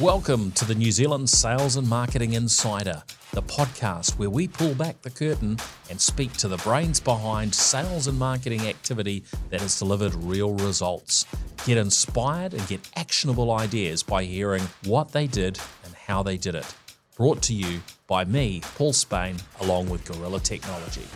Welcome to the New Zealand Sales and Marketing Insider, the podcast where we pull back the curtain and speak to the brains behind sales and marketing activity that has delivered real results. Get inspired and get actionable ideas by hearing what they did and how they did it. Brought to you by me, Paul Spain, along with Gorilla Technology.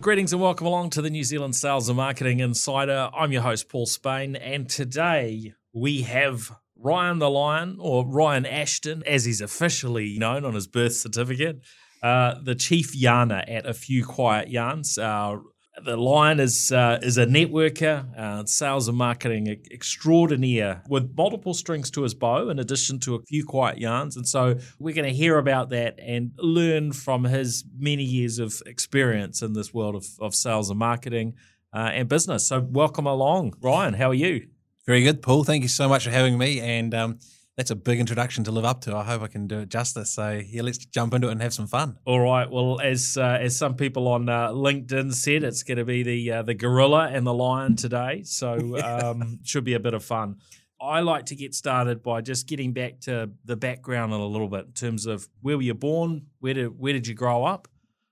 Greetings and welcome along to the New Zealand Sales and Marketing Insider. I'm your host, Paul Spain, and today we have Ryan the Lion, or Ryan Ashton, as he's officially known on his birth certificate, uh, the chief yarner at A Few Quiet Yarns. Uh, the Lion is uh, is a networker, uh, sales and marketing extraordinaire with multiple strings to his bow, in addition to a few quiet yarns. And so we're going to hear about that and learn from his many years of experience in this world of, of sales and marketing uh, and business. So welcome along, Ryan. How are you? Very good, Paul. Thank you so much for having me. And um, that's a big introduction to live up to. I hope I can do it justice. So yeah, let's jump into it and have some fun. All right. Well, as uh, as some people on uh, LinkedIn said, it's going to be the uh, the gorilla and the lion today. So um, should be a bit of fun. I like to get started by just getting back to the background a little bit in terms of where were you born, where did where did you grow up?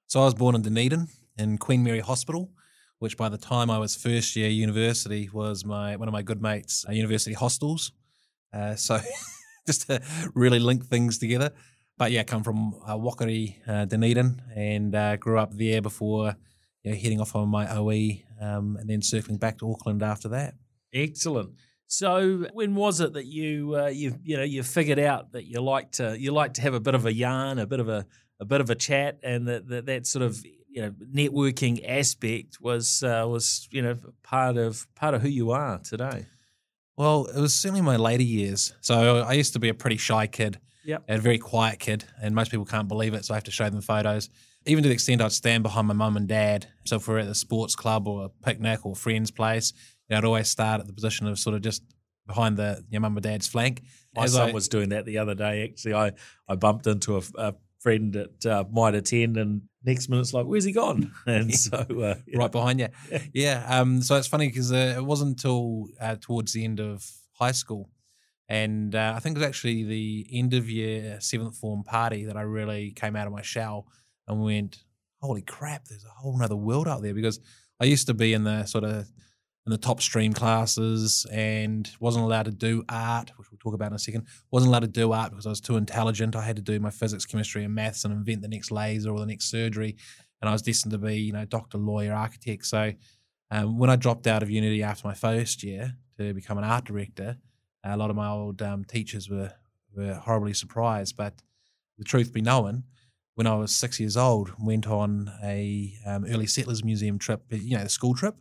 So I was born in Dunedin in Queen Mary Hospital which by the time I was first year university was my one of my good mates' uh, university hostels. Uh, so just to really link things together. But yeah, come from uh, Whakaari, uh, Dunedin, and uh, grew up there before you know, heading off on my OE, um, and then circling back to Auckland after that. Excellent. So when was it that you uh, you you know you figured out that you like to you like to have a bit of a yarn, a bit of a a bit of a chat, and that that, that sort of you know networking aspect was uh, was you know part of part of who you are today. Well, it was certainly my later years. So I used to be a pretty shy kid, yeah, a very quiet kid, and most people can't believe it. So I have to show them photos. Even to the extent I'd stand behind my mum and dad. So if we're at the sports club or a picnic or a friend's place, you know, I'd always start at the position of sort of just behind the your mum and dad's flank. My As son I, was doing that the other day. Actually, I I bumped into a, a friend that uh, might attend, and next minute it's like, where's he gone? And so uh, yeah. right behind you, yeah. Um, so it's funny because uh, it wasn't until uh, towards the end of high school, and uh, I think it was actually the end of year seventh form party that I really came out of my shell and went, holy crap, there's a whole other world out there because I used to be in the sort of in the top stream classes and wasn't allowed to do art, which we'll talk about in a second. Wasn't allowed to do art because I was too intelligent. I had to do my physics, chemistry, and maths and invent the next laser or the next surgery. And I was destined to be, you know, doctor, lawyer, architect. So um, when I dropped out of Unity after my first year to become an art director, a lot of my old um, teachers were were horribly surprised. But the truth be known, when I was six years old, went on a um, early settlers museum trip, you know, the school trip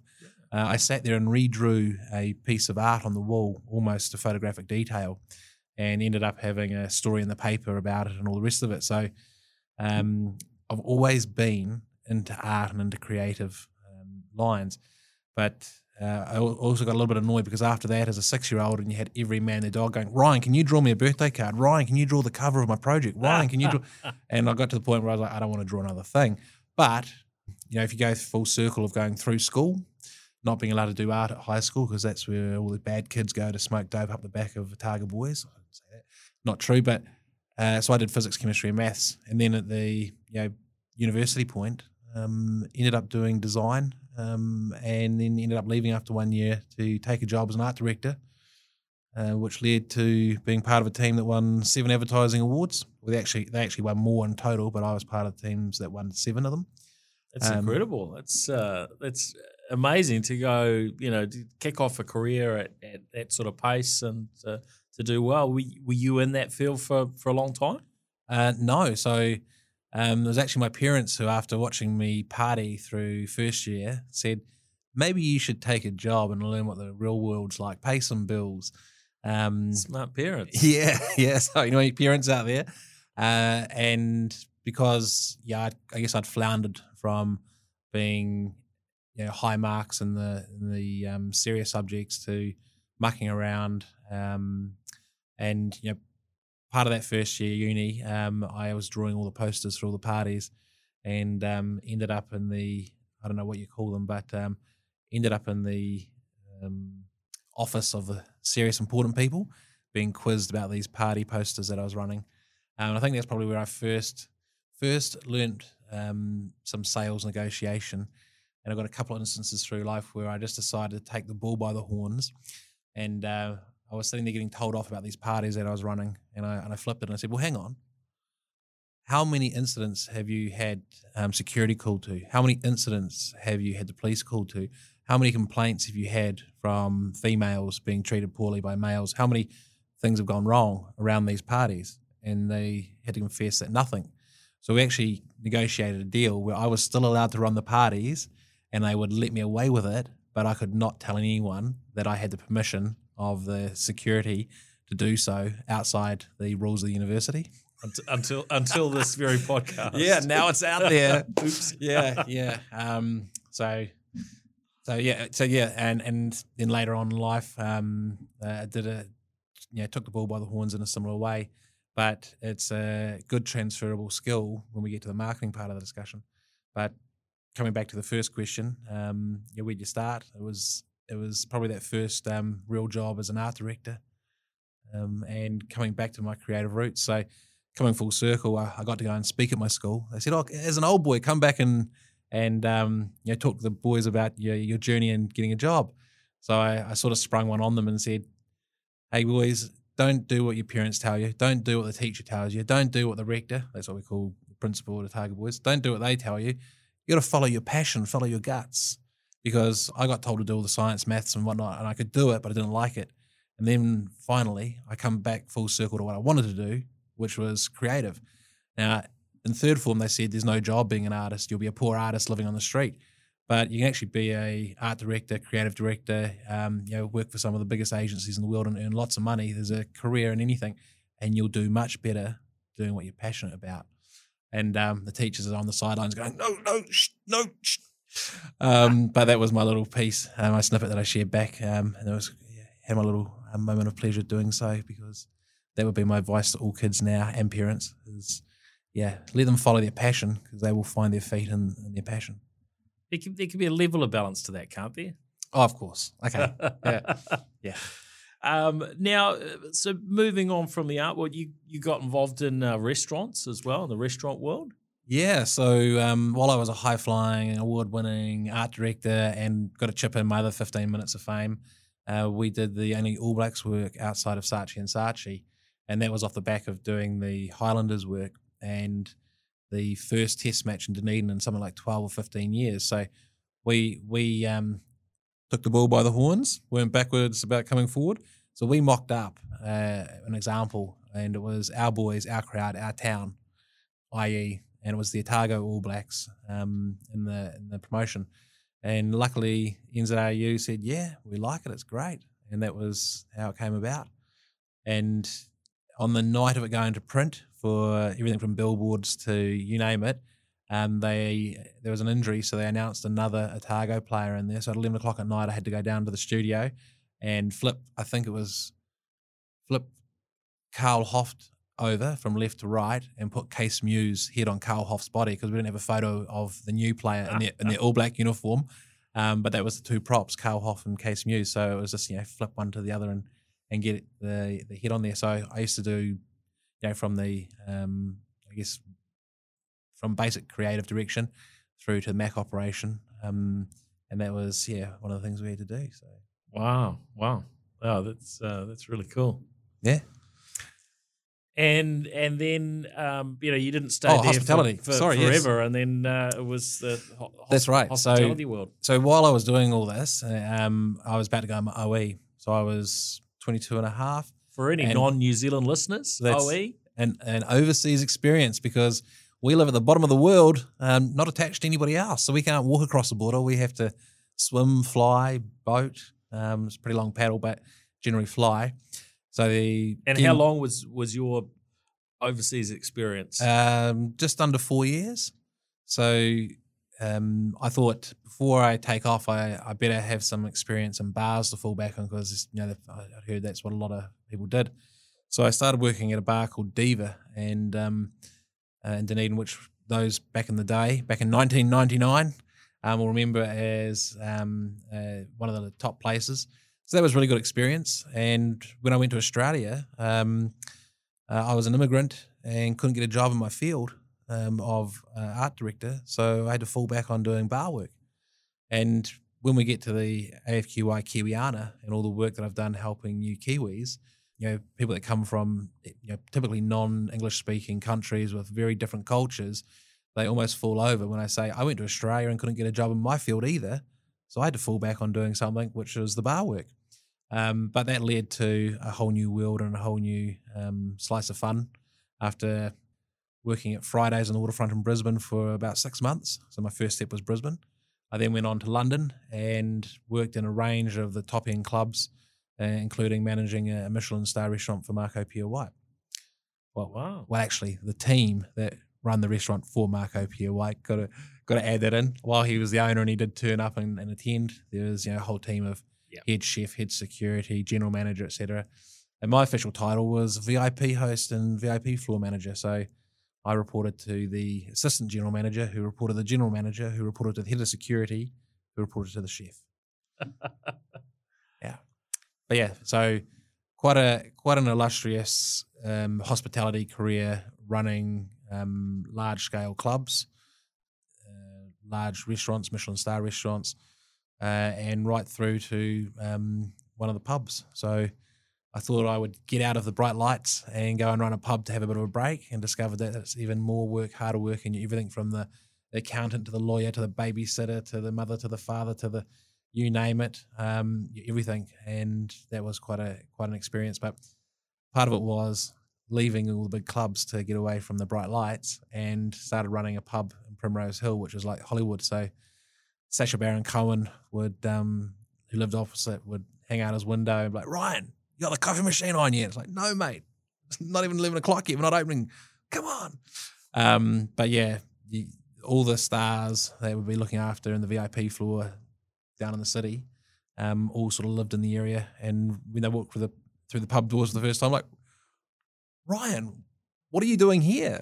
uh, I sat there and redrew a piece of art on the wall, almost to photographic detail, and ended up having a story in the paper about it and all the rest of it. So um, I've always been into art and into creative um, lines, but uh, I also got a little bit annoyed because after that, as a six-year-old, and you had every man and their dog going, "Ryan, can you draw me a birthday card? Ryan, can you draw the cover of my project? Ryan, can you draw?" and I got to the point where I was like, "I don't want to draw another thing." But you know, if you go full circle of going through school, not being allowed to do art at high school because that's where all the bad kids go to smoke dope up the back of Otago boys. I say that. Not true, but uh, so I did physics, chemistry, and maths, and then at the you know university point, um, ended up doing design, um, and then ended up leaving after one year to take a job as an art director, uh, which led to being part of a team that won seven advertising awards. Well, they actually they actually won more in total, but I was part of the teams that won seven of them. That's um, incredible. That's uh, that's amazing to go, you know, to kick off a career at, at that sort of pace and uh, to do well. Were, were you in that field for, for a long time? Uh, no. So um, it was actually my parents who, after watching me party through first year, said, maybe you should take a job and learn what the real world's like, pay some bills. Um, Smart parents. Yeah. Yeah. So, you know, your parents out there. Uh, and because, yeah, I, I guess I'd floundered from being you know, high marks in the the um, serious subjects to mucking around. Um, and you know, part of that first year uni, um, I was drawing all the posters for all the parties, and um, ended up in the I don't know what you call them, but um, ended up in the um, office of the serious important people being quizzed about these party posters that I was running. And I think that's probably where I first first learnt some sales negotiation. And I've got a couple of instances through life where I just decided to take the bull by the horns. And uh, I was sitting there getting told off about these parties that I was running. And I, and I flipped it and I said, Well, hang on. How many incidents have you had um, security called to? How many incidents have you had the police called to? How many complaints have you had from females being treated poorly by males? How many things have gone wrong around these parties? And they had to confess that nothing. So we actually negotiated a deal where I was still allowed to run the parties and they would let me away with it, but I could not tell anyone that I had the permission of the security to do so outside the rules of the university. Until until this very podcast. yeah, now it's out there. Oops. Yeah, yeah. Um, so so yeah, so yeah, and and then later on in life, um, uh, did a you know took the ball by the horns in a similar way but it's a good transferable skill when we get to the marketing part of the discussion. But coming back to the first question, um, yeah, where'd you start? It was it was probably that first um, real job as an art director, um, and coming back to my creative roots. So coming full circle, I, I, got to go and speak at my school. They said, "Oh, as an old boy, come back and and um, you know talk to the boys about your your journey and getting a job." So I, I sort of sprung one on them and said, "Hey boys, don't do what your parents tell you. Don't do what the teacher tells you. Don't do what the rector, that's what we call principal the Otago boys, don't do what they tell you. You got to follow your passion, follow your guts. Because I got told to do all the science, maths, and whatnot, and I could do it, but I didn't like it. And then finally, I come back full circle to what I wanted to do, which was creative. Now, in third form, they said there's no job being an artist. You'll be a poor artist living on the street but you can actually be a art director, creative director, um, you know, work for some of the biggest agencies in the world and earn lots of money. There's a career in anything, and you'll do much better doing what you're passionate about. And um, the teachers are on the sidelines going, no, no, shh, no. Shh. Um, but that was my little piece, uh, my snippet that I shared back, um, and it was yeah, had my little uh, moment of pleasure doing so because that would be my advice to all kids now and parents is yeah, let them follow their passion because they will find their feet in, in their passion there can, there can be a level of balance to that, can't there? Oh, of course. Okay. yeah. yeah. Um, now, uh, so moving on from the art world, you, you got involved in uh, restaurants as well, in the restaurant world? Yeah. So um, while I was a high flying, award winning art director and got a chip in my other 15 minutes of fame, uh, we did the only All Blacks work outside of Saatchi and Saatchi. And that was off the back of doing the Highlanders work. And the first test match in Dunedin in something like 12 or 15 years. So we we um, took the ball by the horns, weren't backwards about coming forward. So we mocked up uh, an example, and it was our boys, our crowd, our town, i.e., and it was the Otago All Blacks um, in the in the promotion. And luckily, NZRU said, "Yeah, we like it. It's great," and that was how it came about. And on the night of it going to print for everything from billboards to you name it, um, they there was an injury, so they announced another Otago player in there. So at eleven o'clock at night, I had to go down to the studio and flip. I think it was flip Carl Hoeft over from left to right and put Kees Meeuws's head on Carl Hoeft's body because we didn't have a photo of the new player in their, in their All Black uniform. Um, but that was the two props, Carl Hoeft and Kees Meeuws. So it was just you know flip one to the other and and get the the head on there. So I used to do, you know, from the um, I guess from basic creative direction through to the Mac operation, um, and that was yeah one of the things we had to do. So wow, wow, wow, that's uh, that's really cool. Yeah. And and then um, you know you didn't stay oh, there hospitality. For, for Sorry, forever, yes. and then uh, it was the ho- that's right hospitality so, world. So while I was doing all this, um, I was about to go my OE. So I was 22 and a half. For any non New Zealand listeners, OE? and an overseas experience because we live at the bottom of the world, um, not attached to anybody else. So we can't walk across the border. We have to swim, fly, boat. Um, it's a pretty long paddle, but generally fly. So the and how long was was your overseas experience? Um, just under four years. So um, I thought before I take off, I, I better have some experience in bars to fall back on because you know I heard that's what a lot of people did. So I started working at a bar called Diva and um, uh, in Dunedin, which those back in the day, back in 1999, um, will remember as um, uh, one of the top places. so that was a really good experience. And when I went to Australia, um, uh, I was an immigrant and couldn't get a job in my field um, of uh, art director, so I had to fall back on doing bar work. And when we get to the AFQI Kiwiana and all the work that I've done helping new Kiwis, you know, people that come from you know, typically non-English speaking countries with very different cultures, they almost fall over when I say I went to Australia and couldn't get a job in my field either. So I had to fall back on doing something which was the bar work. Um, but that led to a whole new world and a whole new um, slice of fun after working at Fridays on the waterfront in Brisbane for about six months. So my first step was Brisbane. I then went on to London and worked in a range of the top end clubs, uh, including managing a Michelin star restaurant for Marco Pierre White. Well, Wow. well, actually, the team that run the restaurant for Marco Pierre White got to got to add that in. While he was the owner and he did turn up and, and attend, there was you know a whole team of Yep. head chef, head security, general manager, etc. And my official title was VIP host and VIP floor manager. So I reported to the assistant general manager, who reported to the general manager, who reported to the head of security, who reported to the chef. yeah, but yeah, so quite a quite an illustrious um, hospitality career, running um, large scale clubs, uh, large restaurants, Michelin star restaurants, uh, and right through to um, one of the pubs. So I thought I would get out of the bright lights and go and run a pub to have a bit of a break, and discovered that it's even more work, harder work, and everything from the, accountant to the lawyer to the babysitter to the mother to the father to the you name it, um, everything, and that was quite a quite an experience. But part of it was leaving all the big clubs to get away from the bright lights and started running a pub in Primrose Hill, which was like Hollywood. So Sacha Baron Cohen would, um, who lived opposite, would hang out his window and be like, Ryan, you got the coffee machine on yet? It's like, no, mate, it's not even 11 o'clock yet. We're not opening. Come on. Um, but yeah, you, all the stars they would be looking after in the VIP floor down in the city, um, all sort of lived in the area. And when they walked through the through the pub doors for the first time, like, Ryan, what are you doing here?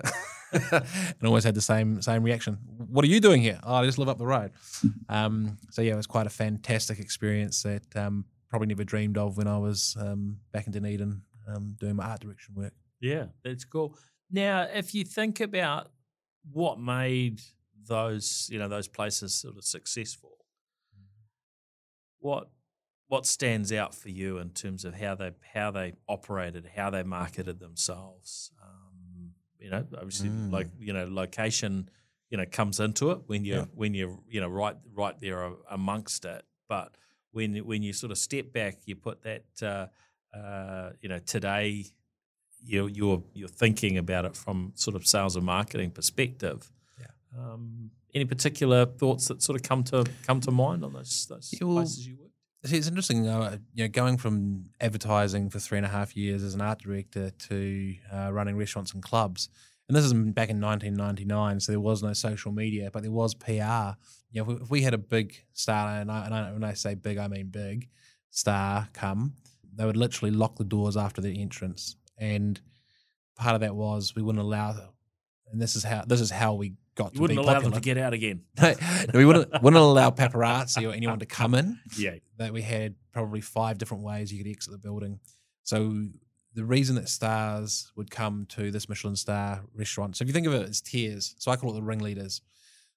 and always had the same same reaction. What are you doing here? Oh, I just live up the road. Um, so yeah, it was quite a fantastic experience that um, probably never dreamed of when I was um, back in Dunedin um, doing my art direction work. Yeah, that's cool. Now, if you think about what made those, you know, those places sort of successful, what what stands out for you in terms of how they how they operated, how they marketed themselves? Um, you know, obviously, Mm. like you know, location, you know, comes into it when you Yeah. when you're you know right right there amongst it, but when when you sort of step back, you put that uh, uh, you know today you're you're you're thinking about it from sort of sales and marketing perspective. Yeah. Um, any particular thoughts that sort of come to come to mind on those those Yeah, well, places you? See, it's interesting, uh, you know, going from advertising for three and a half years as an art director to uh, running restaurants and clubs. And this is back in 1999, so there was no social media, but there was PR. You know, if we, if we had a big star, and, I, and I, when I say big, I mean big star come, they would literally lock the doors after their entrance. And part of that was we wouldn't allow, and this is how this is how we got You wouldn't allow popular. them to get out again. no, we wouldn't, wouldn't allow paparazzi or anyone to come in Yeah, that we had probably five different ways you could exit the building. So the reason that stars would come to this Michelin star restaurant. So if you think of it as tiers, so I call it the ringleaders.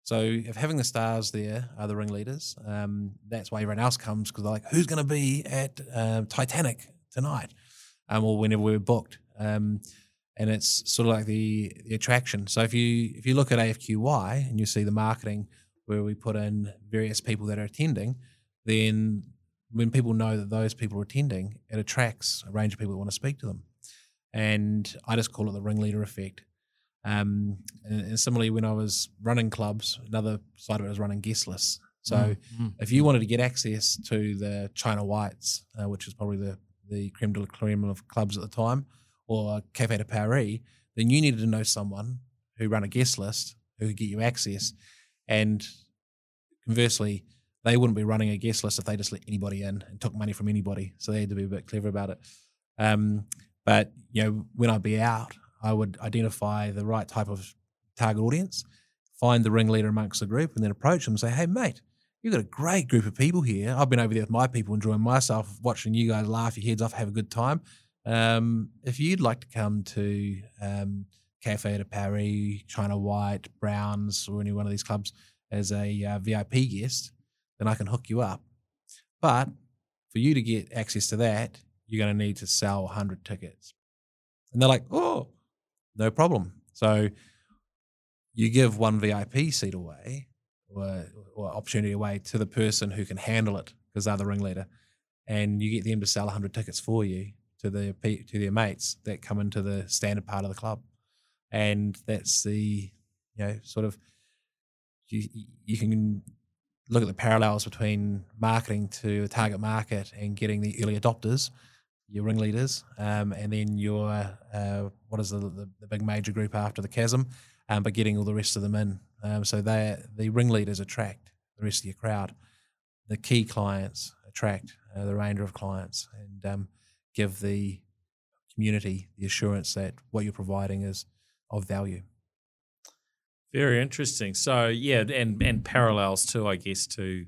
So if having the stars there are the ringleaders, um, that's why everyone else comes because they're like, who's going to be at um, Titanic tonight, um, or whenever we're booked. Um, and it's sort of like the, the attraction. So if you if you look at AFQY and you see the marketing where we put in various people that are attending, then when people know that those people are attending, it attracts a range of people that want to speak to them. And I just call it the ringleader effect. Um, and, and similarly, when I was running clubs, another side of it was running guest lists. So Mm, if you wanted to get access to the China Whites, uh, which was probably the, the creme de la creme of clubs at the time, or Cafe de Paris, then you needed to know someone who ran a guest list who could get you access. And conversely, they wouldn't be running a guest list if they just let anybody in and took money from anybody. So they had to be a bit clever about it. Um, but you know, when I'd be out, I would identify the right type of target audience, find the ringleader amongst the group, and then approach them and say, "Hey, mate, you've got a great group of people here. I've been over there with my people, enjoying myself, watching you guys laugh your heads off, have a good time. Um, if you'd like to come to um, Cafe de Paris, China White, Browns, or any one of these clubs as a uh, VIP guest, then I can hook you up. But for you to get access to that, you're going to need to sell 100 tickets. And they're like, oh, no problem. So you give one VIP seat away or, or opportunity away to the person who can handle it because they're the ringleader. And you get them to sell 100 tickets for you to their, to their mates that come into the standard part of the club. And that's the, you know, sort of, you, you can look at the parallels between marketing to a target market and getting the early adopters, your ringleaders, um, and then your uh, what is the, the, the big major group after the chasm, um, but getting all the rest of them in. Um, so they the ringleaders attract the rest of your crowd. The key clients attract uh, the remainder of clients and um, give the community the assurance that what you're providing is of value. Very interesting. So yeah, and and parallels too, I guess, to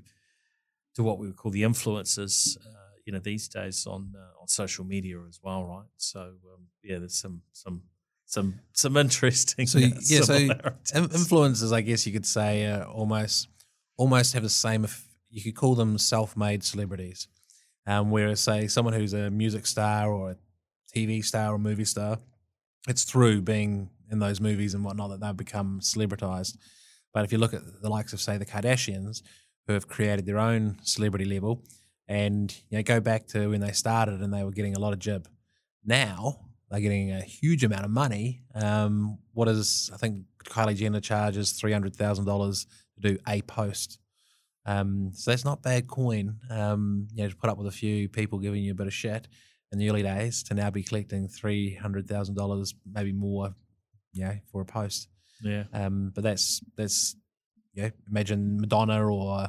to what we would call the influencers, uh, you know, these days on uh, on social media as well, right? So um, yeah, there's some some some some interesting. So yeah, so influencers, I guess you could say, uh, almost almost have the same. If You could call them self-made celebrities, um, whereas say someone who's a music star or a TV star or movie star, it's through being in those movies and whatnot that they've become celebritized. But if you look at the likes of say the Kardashians, who have created their own celebrity level, and you know go back to when they started and they were getting a lot of jib. Now they're getting a huge amount of money. Um, what is I think Kylie Jenner charges three hundred thousand dollars to do a post. Um, so that's not bad coin. Um, you know, to put up with a few people giving you a bit of shit in the early days to now be collecting three hundred thousand dollars, maybe more, you know, for a post. Yeah. Um, but that's that's you know, imagine Madonna or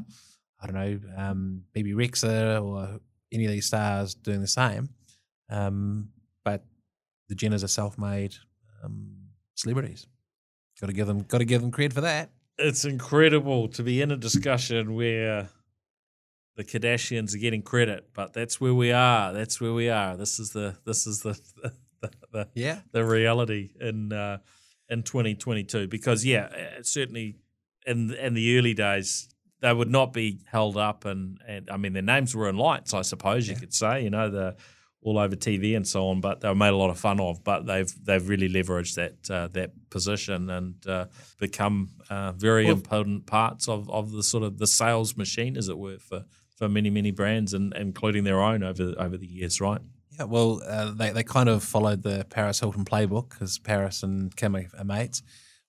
I don't know, um, Bebe Rexha or any of these stars doing the same. Um, but the Jenners are self-made um, celebrities. Got to give them, got to give them credit for that. It's incredible to be in a discussion where the Kardashians are getting credit, but that's where we are. That's where we are. This is the this is the the, the yeah the reality in uh, in 2022 because yeah, certainly in in the early days they would not be held up and and I mean their names were in lights, I suppose you could say. You know the all over TV and so on, but they were made a lot of fun of. But they've they've really leveraged that uh, that position and uh, become uh, very well, important parts of, of the sort of the sales machine, as it were, for, for many many brands and including their own over over the years, right? Yeah, well, uh, they they kind of followed the Paris Hilton playbook because Paris and Kim are mates,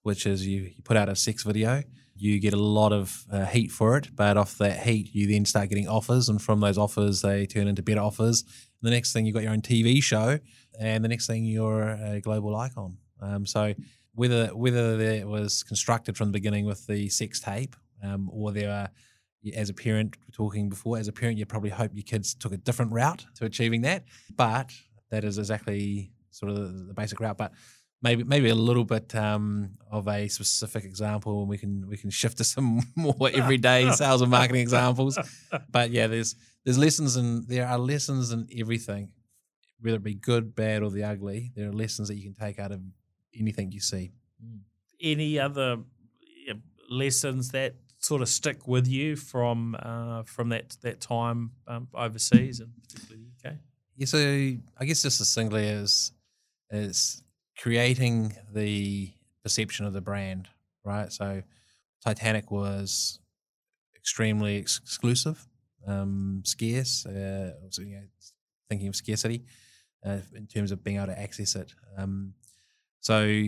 which is you, you put out a sex video you get a lot of uh, heat for it, but off that heat, you then start getting offers, and from those offers, they turn into better offers. The next thing, you've got your own TV show, and the next thing, you're a global icon. Um, so whether whether it was constructed from the beginning with the sex tape, um, or there are, as a parent, talking before, as a parent, you probably hope your kids took a different route to achieving that, but that is exactly sort of the, the basic route. But maybe maybe a little bit um, of a specific example, and we can we can shift to some more everyday sales and marketing examples. But yeah, there's there's lessons and there are lessons in everything, whether it be good, bad, or the ugly. There are lessons that you can take out of anything you see. Mm. Any other lessons that sort of stick with you from uh, from that that time um, overseas and particularly the UK? Yeah, so I guess just succinctly as is creating the perception of the brand, right? So Titanic was extremely ex- exclusive, um, scarce, uh, you know, thinking of scarcity uh, in terms of being able to access it. Um, so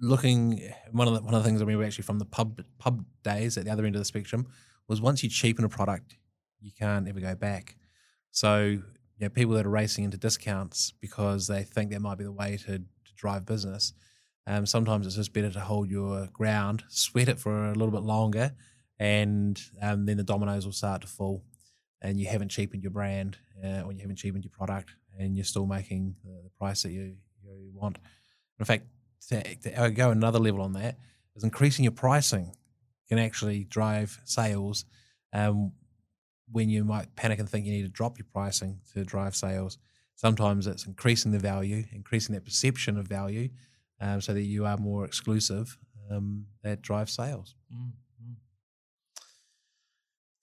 looking one of the one of the things I remember actually from the pub pub days at the other end of the spectrum was once you cheapen a product, you can't ever go back. So you know, people that are racing into discounts because they think that might be the way to drive business. Um, sometimes it's just better to hold your ground, sweat it for a little bit longer, and um, then the dominoes will start to fall. And you haven't cheapened your brand, uh, or you haven't cheapened your product, and you're still making the, price that you, you want. In fact, to, to go another level on that is increasing your pricing can actually drive sales um, when you might panic and think you need to drop your pricing to drive sales. Sometimes it's increasing the value, increasing that perception of value, um, so that you are more exclusive. Um, that drives sales. Mm-hmm.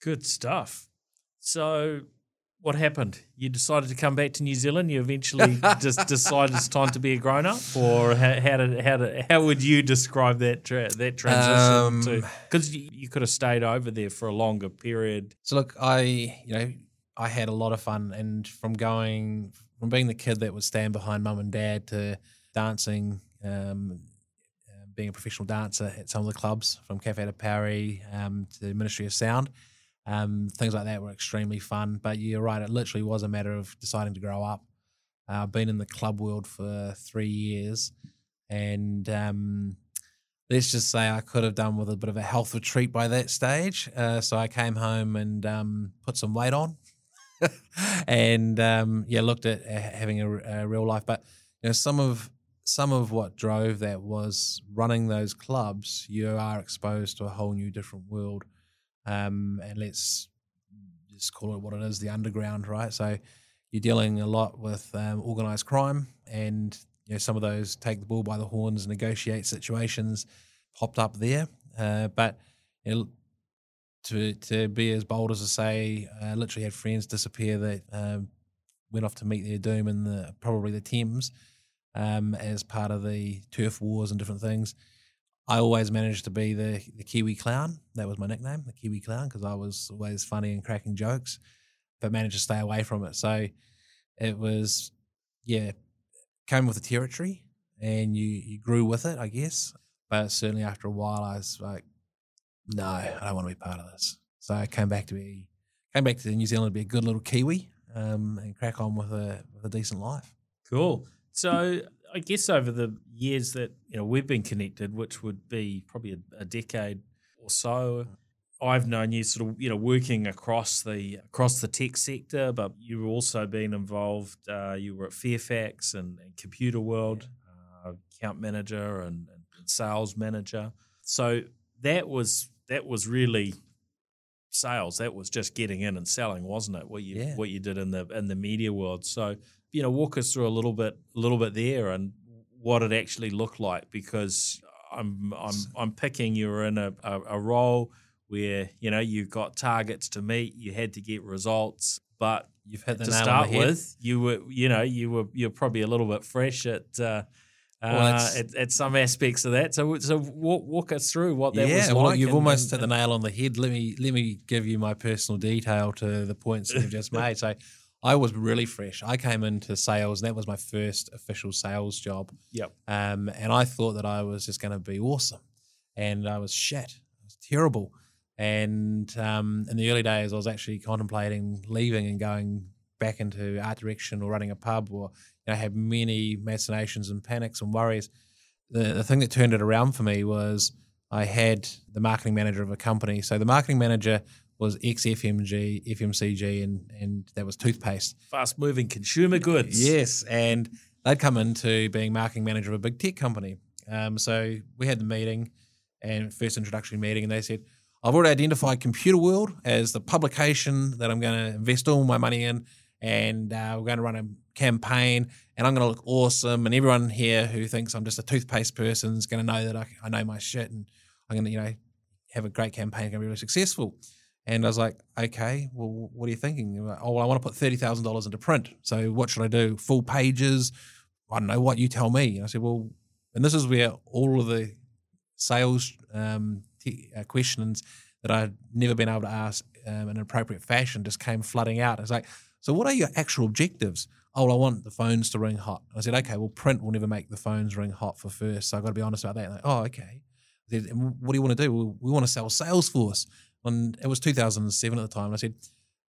Good stuff. So, what happened? You decided to come back to New Zealand. You eventually just decided it's time to be a grown up, or how, how, did how did how would you describe that tra- that transition? Um, to because you, you could have stayed over there for a longer period. So look, I you know I had a lot of fun, and from going from being the kid that would stand behind mum and dad to dancing, um, uh, being a professional dancer at some of the clubs, from Cafe de Paris um, to Ministry of Sound. Um, things like that were extremely fun. But you're right, it literally was a matter of deciding to grow up. Uh, I've been in the club world for three years, and um, let's just say I could have done with a bit of a health retreat by that stage. Uh, so I came home and um, put some weight on, and um, yeah, looked at uh, having a, a, real life. But you know, some of some of what drove that was running those clubs. You are exposed to a whole new, different world, um, and let's just call it what it is: the underground, right? So you're dealing a lot with um, organized crime, and you know some of those take the bull by the horns, negotiate situations popped up there, uh, but. You know, to to be as bold as to say, I literally had friends disappear that um, went off to meet their doom in the probably the Thames um, as part of the turf wars and different things. I always managed to be the the Kiwi clown. That was my nickname, the Kiwi clown, because I was always funny and cracking jokes, but managed to stay away from it. So it was, yeah, came with the territory, and you you grew with it, I guess. But certainly after a while, I was like, no, I don't want to be part of this. So I came back to be came back to New Zealand to be a good little Kiwi um, and crack on with a with a decent life. Cool. So I guess over the years that you know we've been connected, which would be probably a, a decade or so, I've known you sort of you know working across the across the tech sector, but you've also been involved. Uh, you were at Fairfax and, and Computer World, uh, account manager and, and sales manager. So that was that was really sales. That was just getting in and selling, wasn't it? What you Yeah. what you did in the in the media world. So you know, walk us through a little bit a little bit there and what it actually looked like because I'm I'm I'm picking you were in a, a, a role where you know you've got targets to meet, you had to get results, but You've hit the to start on the head. with, you were you know you were you're probably a little bit fresh at. Uh, Well, uh, at, at some aspects of that, so so walk, walk us through what that yeah, was well, like. you've and- almost and- hit the nail on the head. Let me let me give you my personal detail to the points that you've just made. So, I was really fresh. I came into sales, and that was my first official sales job. Yep. Um, and I thought that I was just going to be awesome, and I was shit. I was terrible. And um, in the early days, I was actually contemplating leaving and going back into art direction or running a pub, or know, had many machinations and panics and worries. The the thing that turned it around for me was I had the marketing manager of a company. So the marketing manager was ex FMG, FMCG, and and that was toothpaste. fast moving consumer goods. Yes, and they'd come into being marketing manager of a big tech company. Um, so we had the meeting and first introductory meeting, and they said, "I've already identified Computer World as the publication that I'm going to invest all my money in, and uh, we're going to run a campaign, and I'm going to look awesome, and everyone here who thinks I'm just a toothpaste person is going to know that I, I know my shit, and I'm going to, you know, have a great campaign, going to be really successful." And I was like, okay, well, what are you thinking? Like, oh, well, I want to put thirty thousand dollars into print. So what should I do? Full pages? I don't know. What you tell me. And I said, well, and this is where all of the sales um, uh, questions that I'd never been able to ask um, in an appropriate fashion just came flooding out. It's like, so what are your actual objectives? Oh, well, I want the phones to ring hot. I said, okay, well, print will never make the phones ring hot for first. So I've got to be honest about that. Like, oh, okay. Said, what do you want to do? Well, we want to sell Salesforce. And it was 2007 at the time. I said,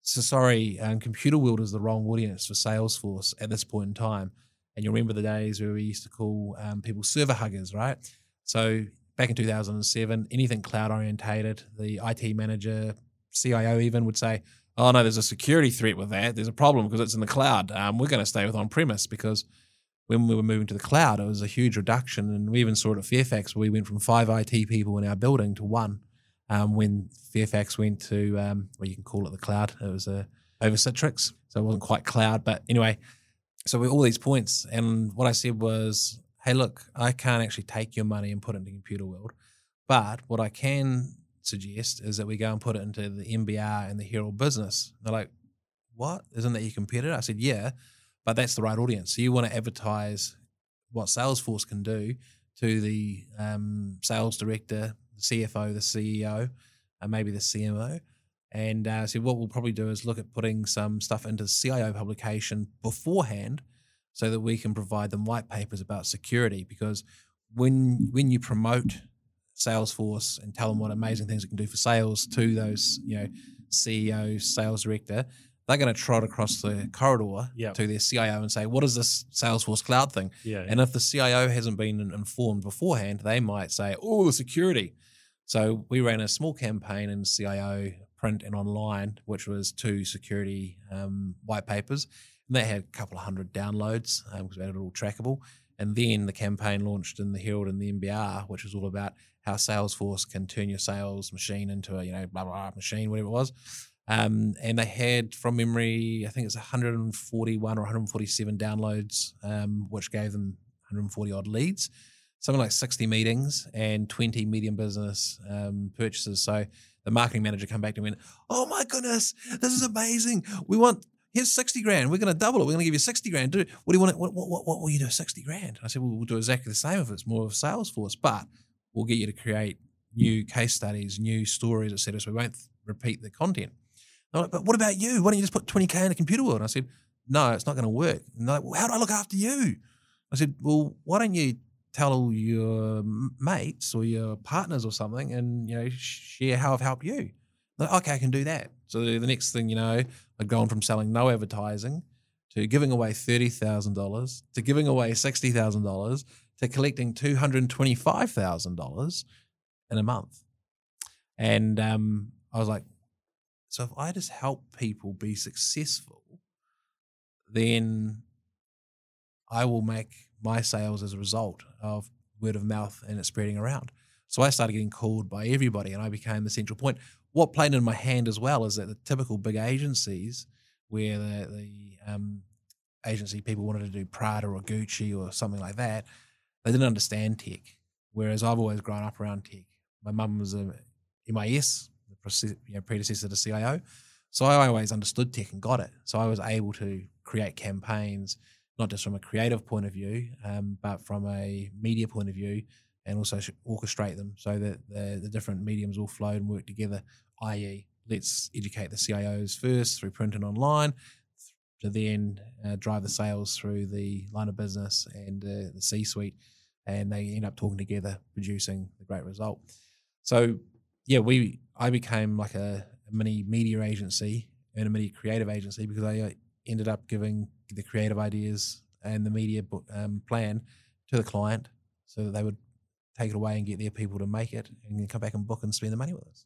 so sorry, um, Computer World is the wrong audience for Salesforce at this point in time. And you remember the days where we used to call um, people server huggers, right? So back in 2007, anything cloud orientated, the IT manager, CIO even would say, oh no, there's a security threat with that. There's a problem because it's in the cloud. Um, we're going to stay with on premise because when we were moving to the cloud, it was a huge reduction. And we even saw it at Fairfax where we went from five IT people in our building to one. um, when Fairfax went to, um, well, you can call it the cloud. It was a over Citrix, so it wasn't quite cloud, but anyway. So we all these points, and what I said was, "Hey, look, I can't actually take your money and put it in the computer world, but what I can suggest is that we go and put it into the NBR and the Herald business." They're like, "What? Isn't that your competitor?" I said, "Yeah, but that's the right audience. So you want to advertise what Salesforce can do to the um, sales director, the CFO, the CEO, and maybe the CMO. And uh, so what we'll probably do is look at putting some stuff into the CIO publication beforehand, so that we can provide them white papers about security. Because when when you promote Salesforce and tell them what amazing things it can do for sales to those you know CEO, sales director, they're going to trot across the corridor Yep. to their CIO and say, "What is this Salesforce cloud thing?" Yeah. And if the CIO hasn't been informed beforehand, they might say, "Oh, the security." So we ran a small campaign in CIO print and online, which was two security um, white papers, and that had a couple of hundred downloads because we had it all trackable. And then the campaign launched in the Herald and the NBR, which was all about how Salesforce can turn your sales machine into a you know blah blah, blah machine, whatever it was. Um, and they had, from memory, I think it's 141 or 147 downloads, um, which gave them 140 odd leads, something like 60 meetings and 20 medium business um, purchases. So the marketing manager come back to me and went, "Oh my goodness, this is amazing! We want here's 60 grand. We're going to double it. We're going to give you 60 grand. Do what do you want? What what what, what will you do? 60 grand?" I said, "Well, we'll do exactly the same if it's more of Salesforce, but we'll get you to create new case studies, new stories, etc. So we won't repeat the content." Like, but what about you? Why don't you just put 20K in the computer world? And I said, no, it's not going to work. And like, well, how do I look after you? I said, well, why don't you tell all your mates or your partners or something and, you know, share how I've helped you? Like, okay, I can do that. So the next thing, you know, I'd gone from selling no advertising to giving away $30,000 to giving away $60,000 to collecting $225,000 in a month. And um, I was like, so if I just help people be successful, then I will make my sales as a result of word of mouth and it spreading around. So I started getting called by everybody and I became the central point. What played in my hand as well is that the typical big agencies where the, the um, agency people wanted to do Prada or Gucci or something like that, they didn't understand tech. Whereas I've always grown up around tech. My mum was a MIS, the predecessor to CIO. So I always understood tech and got it. So I was able to create campaigns, not just from a creative point of view, um, but from a media point of view, and also orchestrate them so that the, the different mediums all flow and work together. I.e., let's educate the CIOs first through print and online, to then uh, drive the sales through the line of business and uh, the C-suite, and they end up talking together, producing the great result. So yeah, we I became like a, a mini media agency and a mini creative agency because I uh, ended up giving the creative ideas and the media um, plan to the client so that they would take it away and get their people to make it and then come back and book and spend the money with us.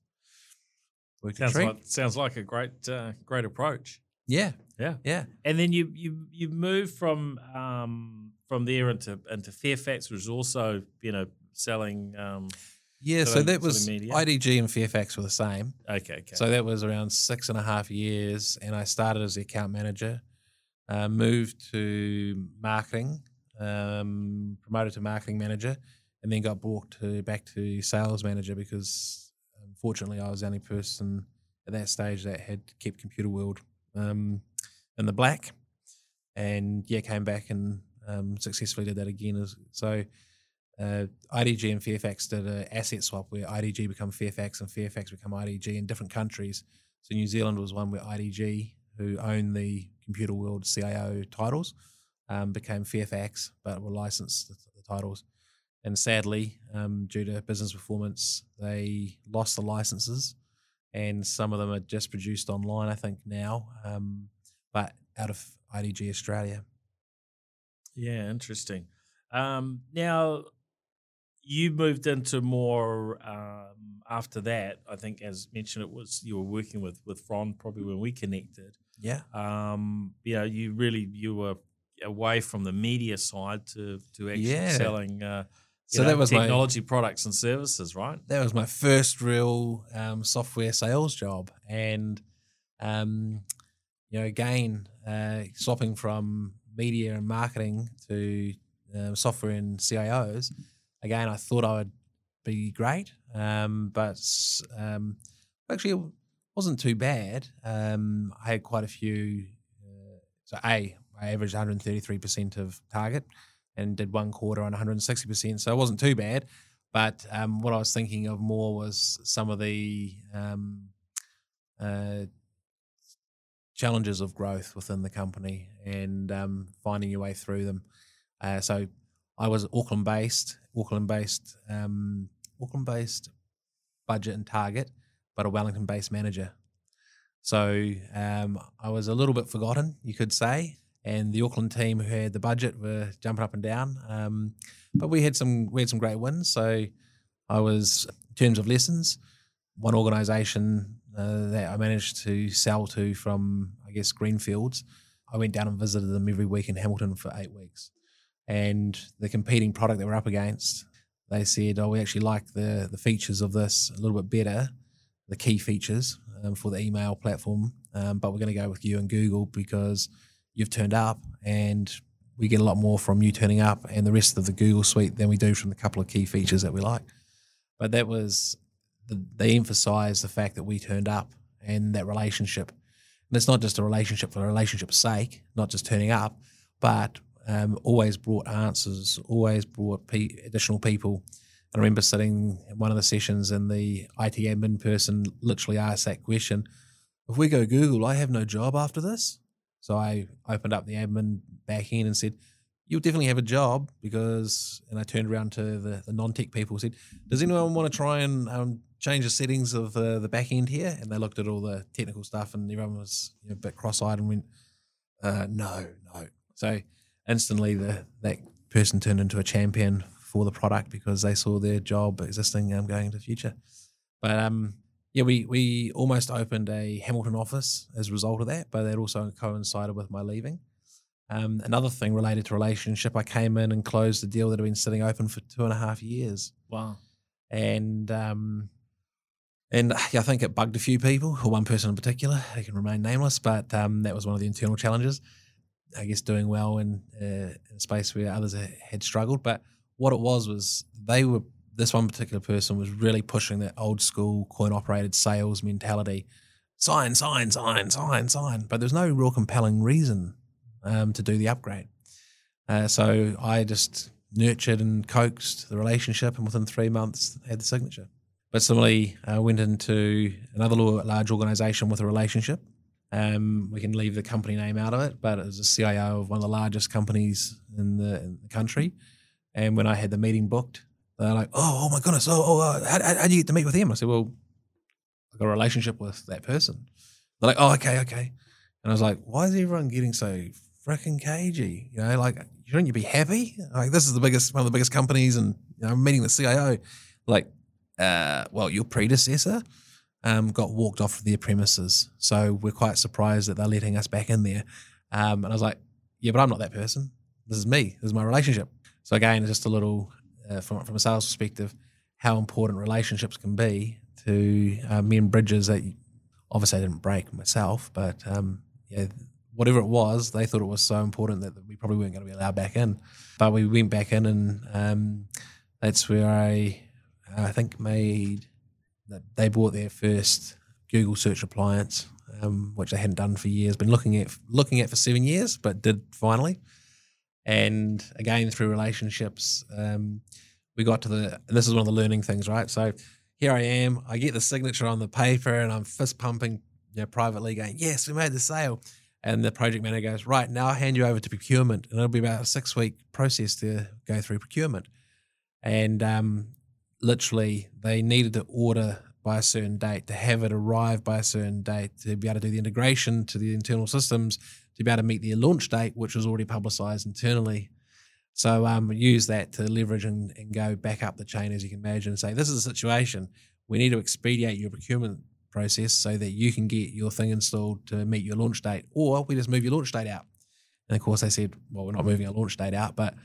Worked sounds like sounds like a great uh, great approach. yeah, Yeah. yeah. And then you you you move from um from there into into Fairfax, which is also you know selling. Um, Yeah, so that was media? IDG and Fairfax were the same. okay, okay. So that was around six and a half years, and I started as the account manager, uh, moved to marketing, um, promoted to marketing manager, and then got brought to back to sales manager because unfortunately I was the only person at that stage that had kept Computer World um, in the black, and yeah, came back and um, successfully did that again. So uh, IDG and Fairfax did an asset swap where IDG become Fairfax and Fairfax become IDG in different countries. So New Zealand was one where IDG, who owned the Computer World CIO titles, um, became Fairfax, but were licensed the, the titles. And sadly, um, due to business performance, they lost the licenses, and some of them are just produced online, I think now, um, but out of IDG Australia. yeah, interesting. Um, now you moved into more um, after that. I think, as mentioned, it was you were working with with Fronde probably when we connected. Yeah. Um, you you really you were away from the media side to to actually Yeah. selling uh, so know, that was technology my, products and services, right? That was my first real um, software sales job, and um, you know, again, uh, swapping from media and marketing to uh, software and CIOs. Again, I thought I would be great, um, but um, actually, it wasn't too bad. Um, I had quite a few. Uh, so, a I averaged 133 percent of target and did one quarter on 160%. So it wasn't too bad. But um, what I was thinking of more was some of the um, uh, challenges of growth within the company and um, finding your way through them. Uh, so I was Auckland based, Auckland based, um, Auckland based budget and target, but a Wellington based manager. So um, I was a little bit forgotten, you could say and the Auckland team who had the budget were jumping up and down. Um, but we had some we had some great wins. So I was in terms of lessons, one organisation uh, that I managed to sell to from I guess Greenfields. I went down and visited them every week in Hamilton for eight weeks, and the competing product that we're up against, they said, "Oh, we actually like the the features of this a little bit better, the key features um, for the email platform, um, but we're going to go with you and Google because." You've turned up and we get a lot more from you turning up and the rest of the Google suite than we do from the couple of key features that we like. But that was the, they emphasized the fact that we turned up and that relationship. And it's not just a relationship for a relationship's sake, not just turning up, but um, always brought answers, always brought pe- additional people. I remember sitting in one of the sessions and the IT admin person literally asked that question If we go Google, I have no job after this. So I opened up the admin back end and said, You'll definitely have a job because, and I turned around to the, the non tech people and said, Does anyone want to try and um, change the settings of uh, the back end here? And they looked at all the technical stuff and everyone was you know, a bit cross eyed and went, uh, No, no. So instantly the that person turned into a champion for the product because they saw their job existing um, going into the future. But um, yeah, we we almost opened a Hamilton office as a result of that, but that also coincided with my leaving. Um, another thing related to relationship, I came in and closed the deal that had been sitting open for two and a half years. Wow. And um, and I think it bugged a few people, or one person in particular. They can remain nameless, but um, that was one of the internal challenges. I guess doing well in, uh, in a space where others had struggled. But what it was was they were this one particular person was really pushing that old school coin operated sales mentality sign, sign, sign, sign, sign. But there's no real compelling reason um, to do the upgrade. Uh, so I just nurtured and coaxed the relationship, and within three months, had the signature. But similarly, I uh, went into another large organization with a relationship. Um, we can leave the company name out of it, but it was a CIO of one of the largest companies in the, in the country. And when I had the meeting booked, they're like, oh, oh my goodness, oh, oh uh, how, how, do you get to meet with him? I said, well, I got a relationship with that person. They're like, oh, okay, okay. And I was like, why is everyone getting so freaking cagey? You know, like, shouldn't you be happy? Like, this is the biggest, one of the biggest companies, and you know, I'm meeting the CIO. Like, uh, well, your predecessor um, got walked off their premises, so we're quite surprised that they're letting us back in there. Um, and I was like, yeah, but I'm not that person. This is me. This is my relationship. So again, just a little uh, from from a sales perspective, how important relationships can be to uh, mend bridges that obviously I didn't break myself, but um, yeah, whatever it was, they thought it was so important that we probably weren't going to be allowed back in. But we went back in, and um, that's where I I think made that they bought their first Google search appliance, um, which they hadn't done for years. Been looking at looking at for seven years, but did finally. And again, through relationships, um, we got to the, this is one of the learning things, right? So here I am, I get the signature on the paper and I'm fist pumping you know, privately going, yes, we made the sale. And the project manager goes, right, now I'll hand you over to procurement. And it'll be about a six week process to go through procurement. And um, literally, they needed to order by a certain date, to have it arrive by a certain date, to be able to do the integration to the internal systems, to be able to meet their launch date, which was already publicized internally. So um, use that to leverage and, and go back up the chain, as you can imagine, and say, this is a situation. We need to expedite your procurement process so that you can get your thing installed to meet your launch date, or we just move your launch date out. And of course, they said, well, we're not moving our launch date out, but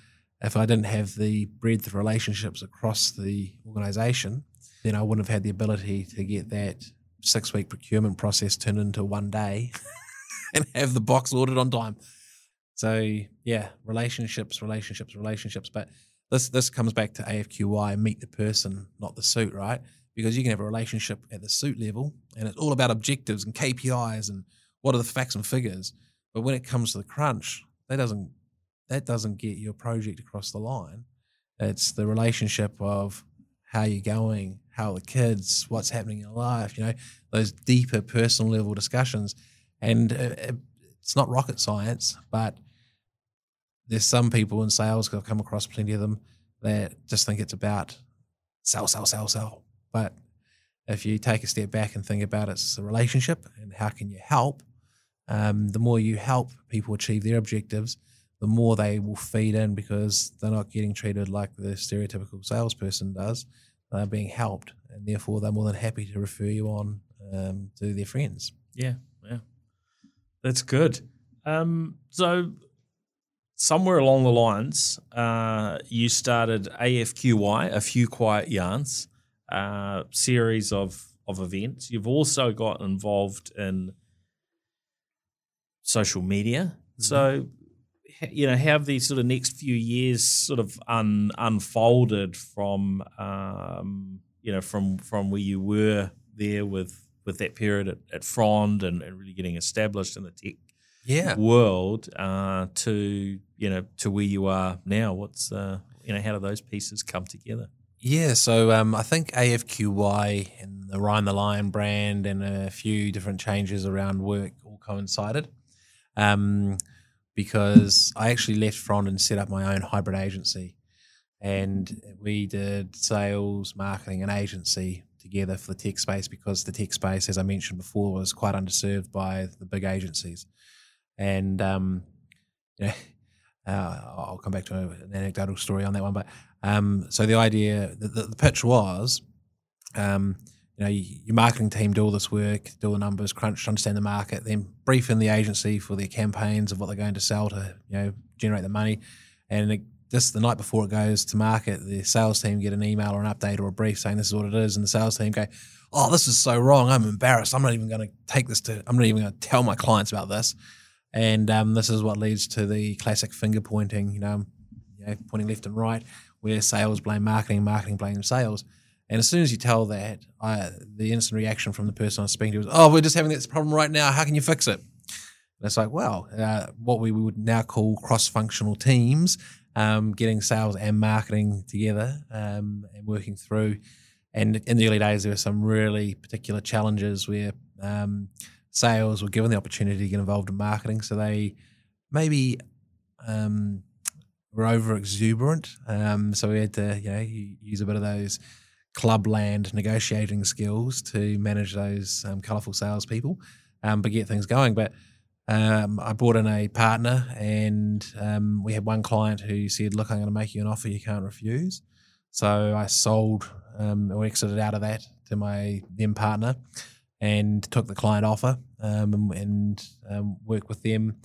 if I didn't have the breadth of relationships across the organization, then I wouldn't have had the ability to get that six week procurement process turned into one day and have the box ordered on time. So yeah, relationships, relationships, relationships. But this this comes back to AFQY, meet the person, not the suit, right? Because you can have a relationship at the suit level and it's all about objectives and KPIs and what are the facts and figures. But when it comes to the crunch, that doesn't that doesn't get your project across the line. It's the relationship of how you're going, how the kids, what's happening in your life, you know, those deeper personal level discussions. And it's not rocket science, but there's some people in sales, I've come across plenty of them, that just think it's about sell, sell, sell, sell. But if you take a step back and think about it, it's a relationship and how can you help, um, the more you help people achieve their objectives, the more they will feed in because they're not getting treated like the stereotypical salesperson does. They're being helped, and therefore they're more than happy to refer you on um, to their friends. Yeah, yeah, that's good. Um, so somewhere along the lines, uh, you started AFQY, a few quiet yarns, uh, series of of events. You've also got involved in social media. Mm-hmm. So you know, how have these sort of next few years sort of un, unfolded from, um, you know, from from where you were there with with that period at, at Fronde and, and really getting established in the tech yeah. world uh, to you know to where you are now. What's uh, you know how do those pieces come together? Yeah, so um, I think AFQY and the Ryan the Lion brand and a few different changes around work all coincided. Um, because I actually left Fronde and set up my own hybrid agency. And we did sales, marketing, and agency together for the tech space because the tech space, as I mentioned before, was quite underserved by the big agencies. And, um, uh, I'll come back to an anecdotal story on that one. But um, so the idea, the, the, the pitch was, um, you know, your marketing team do all this work, do the numbers, crunch, understand the market, then brief in the agency for their campaigns of what they're going to sell to, you know, generate the money. And just the night before it goes to market, the sales team get an email or an update or a brief saying this is what it is, and the sales team go, "Oh, this is so wrong. I'm embarrassed. I'm not even going to take this to. I'm not even going to tell my clients about this." And um, this is what leads to the classic finger pointing, you know, you know, pointing left and right, where sales blame marketing, marketing blame sales. And as soon as you tell that, I, the instant reaction from the person I'm speaking to was, "Oh, we're just having this problem right now. How can you fix it?" And it's like, well, uh, what we would now call cross-functional teams, um, getting sales and marketing together um, and working through. And in the early days, there were some really particular challenges where um, sales were given the opportunity to get involved in marketing, so they maybe um, were over exuberant. Um, so we had to, you know, use a bit of those clubland negotiating skills to manage those um, colourful salespeople, but get things going. But um, I brought in a partner, and um, we had one client who said, "Look, I'm going to make you an offer you can't refuse." So I sold um, or exited out of that to my then partner, and took the client offer um, and um, worked with them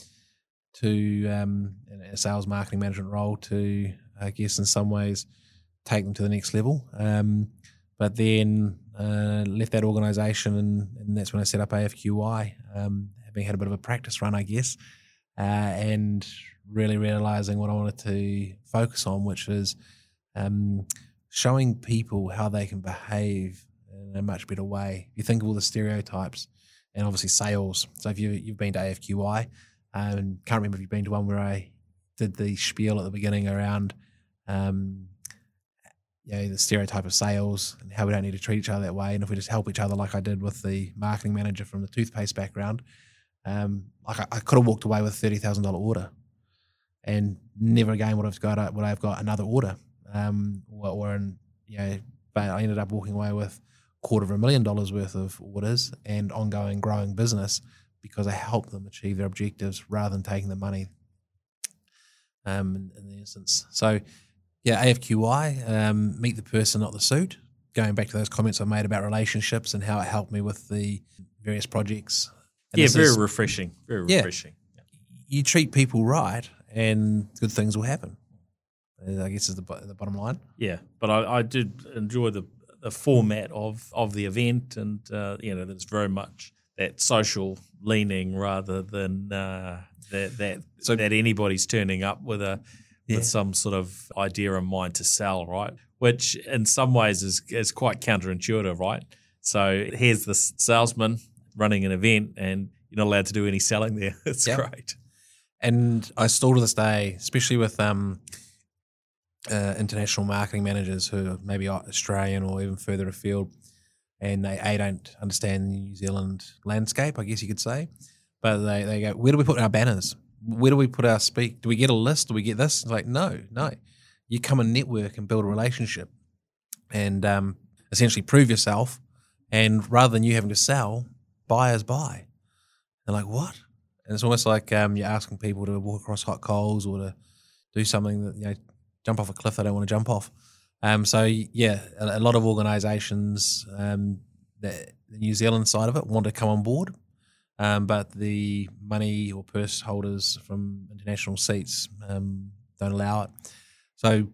to um, a sales marketing management role to, I guess, in some ways take them to the next level. But then uh, left that organisation, and, and, that's when I set up AFQY, having had a bit of a practice run, I guess, uh, and really realising what I wanted to focus on, which is um, showing people how they can behave in a much better way. You think of all the stereotypes, and obviously sales. So if you, you've been to AFQY, um, can't remember if you've been to one where I did the spiel at the beginning around um, you know, the stereotype of sales and how we don't need to treat each other that way. And if we just help each other, like I did with the marketing manager from the toothpaste background, um, like I, I could have walked away with a thirty thousand dollar order, and never again would have got would I have got another order, um, or, or in, you know, but I ended up walking away with quarter of a million dollars worth of orders and ongoing growing business because I helped them achieve their objectives rather than taking the money. Um, in, in the instance, so yeah, AFQY, um, meet the person, not the suit. Going back to those comments I made about relationships and how it helped me with the various projects. And yeah, very is, refreshing. Very yeah, refreshing. You treat people right, and good things will happen. I guess is the, the bottom line. Yeah, but I, I did enjoy the the format of of the event, and uh, you know, there's very much that social leaning rather than uh, that that so, that anybody's turning up with a yeah. with some sort of idea in mind to sell, right? Which in some ways is is quite counterintuitive, right? So here's the salesman running an event, and you're not allowed to do any selling there. It's yep. great. And I still to this day, especially with um, uh, international marketing managers who are maybe Australian or even further afield, and they a don't understand the New Zealand landscape, I guess you could say. But they, they go, where do we put our banners? Where do we put our speak? Do we get a list? Do we get this? It's like, no, no. You come and network and build a relationship, and um, essentially prove yourself. And rather than you having to sell, buyers buy. They're like, what? And it's almost like um, you're asking people to walk across hot coals or to do something that you know, jump off a cliff they don't want to jump off. Um, so yeah, a, a lot of organisations, um, the, the, New Zealand side of it, want to come on board, um, but the money or purse holders from international seats um, don't allow it. So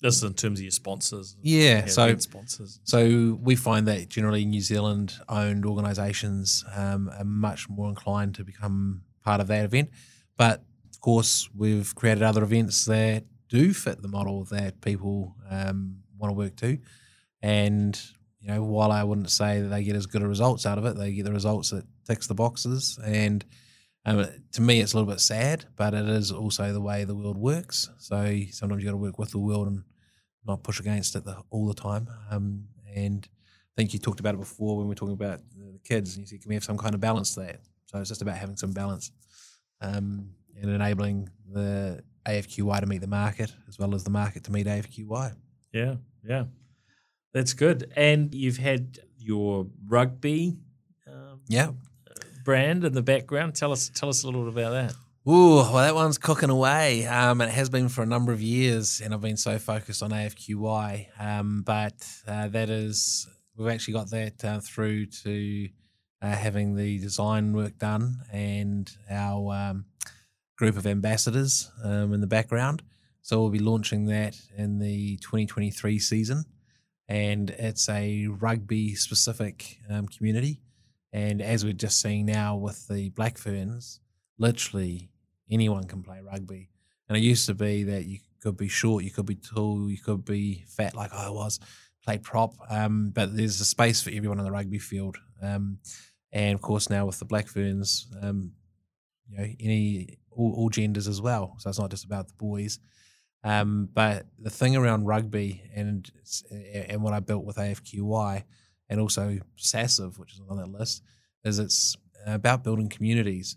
this is in terms of your sponsors. Yeah, yeah so sponsors. So we find that generally New Zealand owned organisations um, are much more inclined to become part of that event. But of course, we've created other events that do fit the model that people um, want to work to. And you know, while I wouldn't say that they get as good a results out of it, they get the results that ticks the boxes. And um, to me, it's a little bit sad, but it is also the way the world works. So sometimes you got to work with the world and not push against it the, all the time. Um, and I think you talked about it before when we were talking about the kids, and you said, can we have some kind of balance there? So it's just about having some balance um, and enabling the AFQY to meet the market as well as the market to meet AFQY. Yeah, yeah. That's good. And you've had your rugby um, yeah. brand in the background. Tell us tell us a little bit about that. Ooh, well, that one's cooking away. Um, it has been for a number of years, and I've been so focused on AFQY. Um, but uh, that is, we've actually got that uh, through to uh, having the design work done and our um, group of ambassadors um, in the background. So we'll be launching that in the 2023 season, and it's a rugby specific um, community. And as we're just seeing now with the Black Ferns, literally anyone can play rugby. And it used to be that you could be short, you could be tall, you could be fat like I was, play prop. Um, but there's a space for everyone on the rugby field. Um, and of course now with the Black Ferns, um, you know, any all, all, genders as well. So it's not just about the boys. Um, but the thing around rugby and and what I built with AFQY and also SASIV, which is on that list, is it's about building communities.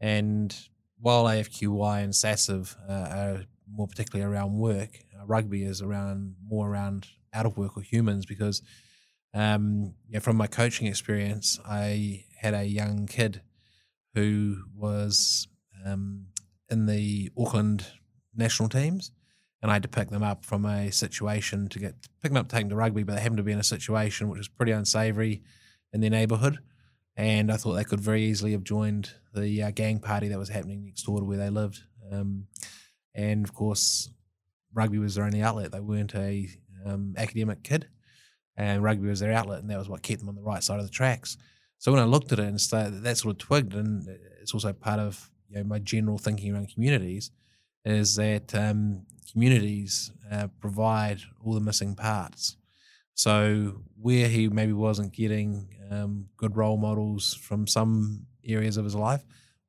And while AFQY and SASIV uh, are more particularly around work, uh, rugby is around more around out of work or humans because um, yeah, from my coaching experience, I had a young kid who was um, in the Auckland national teams, and I had to pick them up from a situation to get pick them up, them to rugby, but they happened to be in a situation which was pretty unsavoury in their neighbourhood, and I thought they could very easily have joined the uh, gang party that was happening next door to where they lived. Um, and of course, rugby was their only outlet. They weren't a um, academic kid, and rugby was their outlet, and that was what kept them on the right side of the tracks. So when I looked at it and started, that sort of twigged, and it's also part of you know, my general thinking around communities, is that um, communities uh, provide all the missing parts. So where he maybe wasn't getting um, good role models from some areas of his life,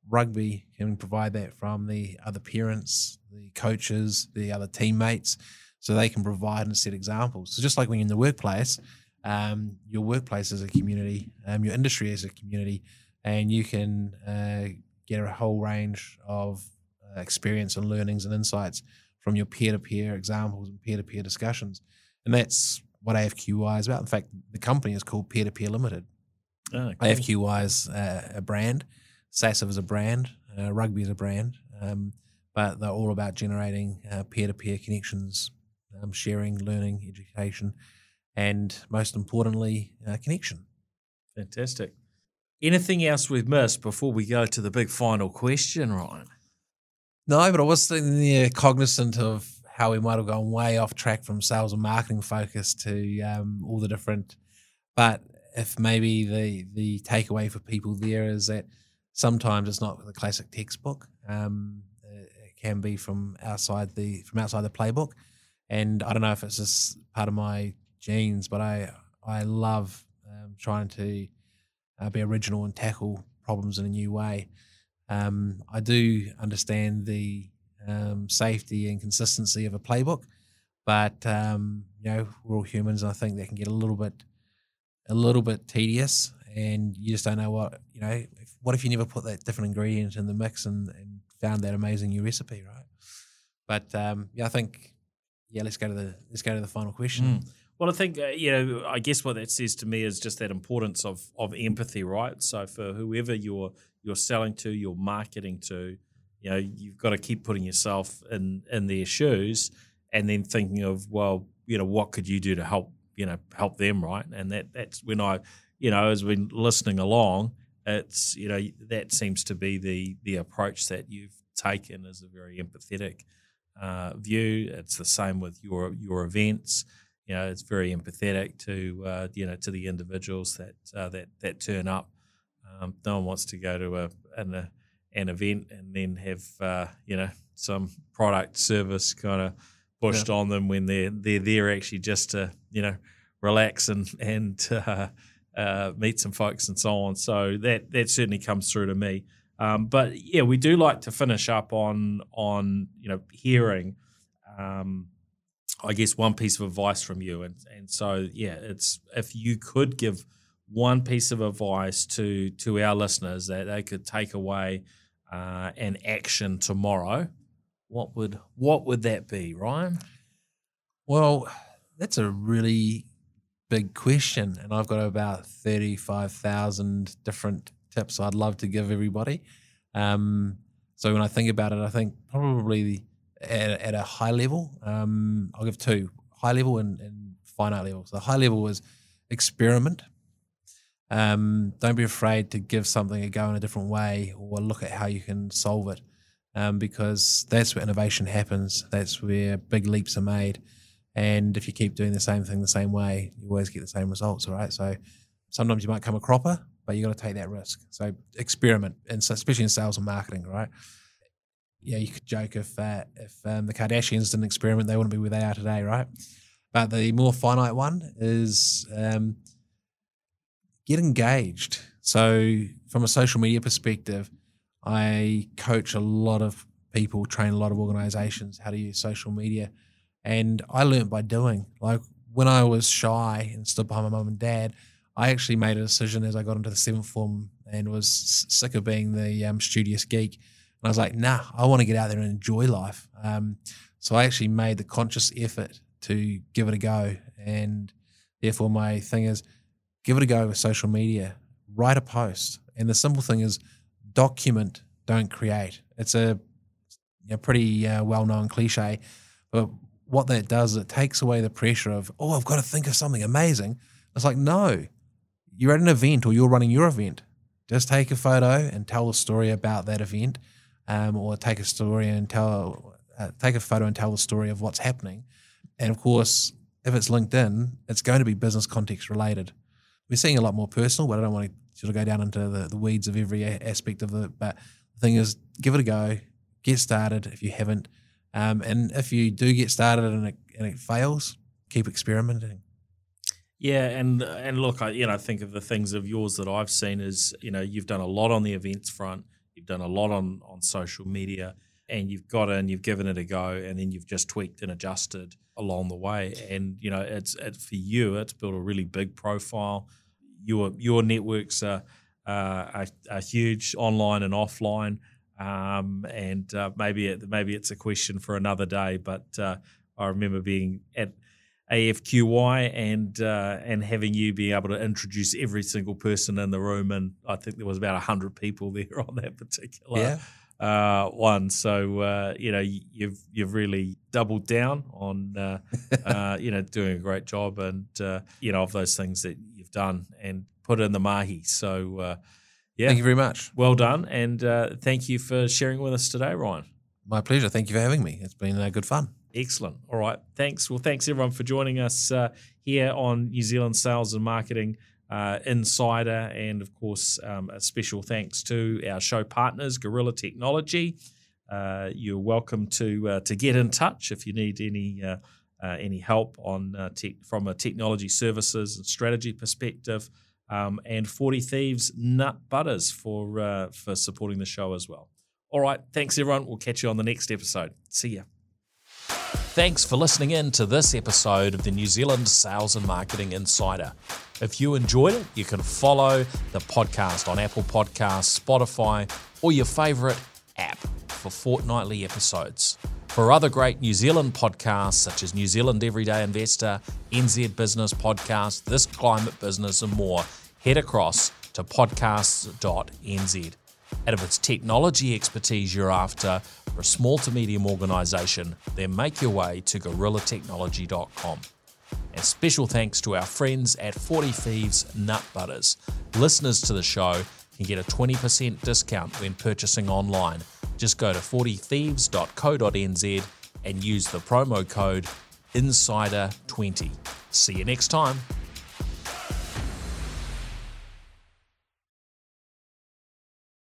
rugby can provide that from the other parents, the coaches, the other teammates, so they can provide and set examples. So just like when you're in the workplace, um, your workplace is a community, um, your industry is a community, and you can uh, get a whole range of uh, experience and learnings and insights from your peer-to-peer examples and peer-to-peer discussions, and that's what AFQY is about. In fact, the company is called Peer to Peer Limited. Oh, cool. AFQY is uh, a brand, SASIV is a brand, uh, Rugby is a brand, um, but they're all about generating peer to peer connections, um, sharing, learning, education, and most importantly, uh, connection. Fantastic. Anything else we've missed before we go to the big final question, Ryan? No, but I was sitting there cognizant of how we might have gone way off track from sales and marketing focus to um, all the different. But if maybe the the takeaway for people there is that sometimes it's not the classic textbook. Um, it can be from outside the from outside the playbook, and I don't know if it's just part of my genes, but I I love um, trying to uh, be original and tackle problems in a new way. Um, I do understand the um, safety and consistency of a playbook, but um, you know we're all humans, and I think that can get a little bit a little bit tedious, and you just don't know what you know. If, what if you never put that different ingredient in the mix and, and found that amazing new recipe, right? But um, yeah, I think yeah, let's go to the let's go to the final question. Mm. Well, I think uh, you know. I guess what that says to me is just that importance of of empathy, right? So for whoever you're you're selling to, you're marketing to, you know, you've got to keep putting yourself in in their shoes, and then thinking of well, you know, what could you do to help you know help them, right? And that that's when I, you know, as we're listening along, it's you know that seems to be the the approach that you've taken is a very empathetic uh, view. It's the same with your your events you know, it's very empathetic to uh, you know to the individuals that uh, that that turn up. Um, no one wants to go to a an, a, an event and then have uh, you know some product service kind of pushed yeah. on them when they're they're there actually just to you know relax and and uh, uh, meet some folks and so on. So that that certainly comes through to me. Um, but yeah, we do like to finish up on on you know hearing. Um, I guess one piece of advice from you, and and so yeah, it's if you could give one piece of advice to to our listeners that they could take away uh, an action tomorrow, what would what would that be, Ryan? Well, that's a really big question, and I've got about thirty five thousand different tips I'd love to give everybody. Um, so when I think about it, I think probably at, at a high level. Um, I'll give two high level and, and finite level. So, high level is experiment. Um, don't be afraid to give something a go in a different way or look at how you can solve it um, because that's where innovation happens. That's where big leaps are made. And if you keep doing the same thing the same way, you always get the same results, all right? So sometimes you might come a cropper, but you got to take that risk. So experiment, and so especially in sales and marketing, right? yeah, you could joke if uh, if um, the Kardashians didn't experiment, they wouldn't be where they are today, right? But the more finite one is um, get engaged. So, from a social media perspective, I coach a lot of people, train a lot of organizations how to use social media, and I learned by doing. Like when I was shy and stood behind my mum and dad, I actually made a decision as I got into the seventh form and was sick of being the um, studious geek and I was like, nah, I want to get out there and enjoy life. Um, so I actually made the conscious effort to give it a go. And therefore, my thing is give it a go with social media, write a post. And the simple thing is document, don't create. It's a you know, pretty uh, well known cliche. But what that does, is it takes away the pressure of, oh, I've got to think of something amazing. It's like, no, you're at an event or you're running your event. Just take a photo and tell a story about that event um, or take a story and tell, uh, take a photo and tell the story of what's happening. And of course, if it's LinkedIn, it's going to be business context related. We're seeing a lot more personal, but I don't want to sort of go down into the, the weeds of every aspect of it. But the thing is, give it a go, get started if you haven't. Um, and if you do get started and it, and it fails, keep experimenting. Yeah, and and look, I you know think of the things of yours that I've seen is you know you've done a lot on the events front you've done a lot on on social media, and you've got in, you've given it a go, and then you've just tweaked and adjusted along the way. And you know, it's, it's for you, it's built a really big profile. Your your networks are are, are huge online and offline. Um, and uh, maybe it, maybe it's a question for another day. But uh, I remember being at AFQY and uh, and having you be able to introduce every single person in the room, and I think there was about hundred people there on that particular yeah. Uh, one. So uh, you know you've you've really doubled down on uh, uh, you know doing a great job, and uh, you know of those things that you've done and put in the mahi. So yeah, thank you very much. Well done, and thank you for sharing with us today, Ryan. My pleasure. Thank you for having me. It's been good fun. Excellent. All right. Thanks. Well, thanks everyone for joining us uh, here on New Zealand Sales and Marketing uh, Insider. And of course, um, a special thanks to our show partners, Gorilla Technology. Uh, you're welcome to uh, to get in touch if you need any uh, uh, any help on te- from a technology services and strategy perspective. Um, and 40 Thieves Nut Butters for for supporting the show as well. All right. Thanks, everyone. We'll catch you on the next episode. See ya. Thanks for listening in to this episode of the New Zealand Sales and Marketing Insider. If you enjoyed it, you can follow the podcast on Apple Podcasts, Spotify, or your favourite app for fortnightly episodes. For other great New Zealand podcasts such as New Zealand Everyday Investor, NZ Business Podcast, This Climate Business, and more, head across to podcasts.nz. And if it's technology expertise you're after for a small to medium organisation, then make your way to gorillatechnology.com. And special thanks to our friends at 40 Thieves Nut Butters. Listeners to the show can get a 20% discount when purchasing online. Just go to 40thieves.co.nz and use the promo code INSIDER20. See you next time.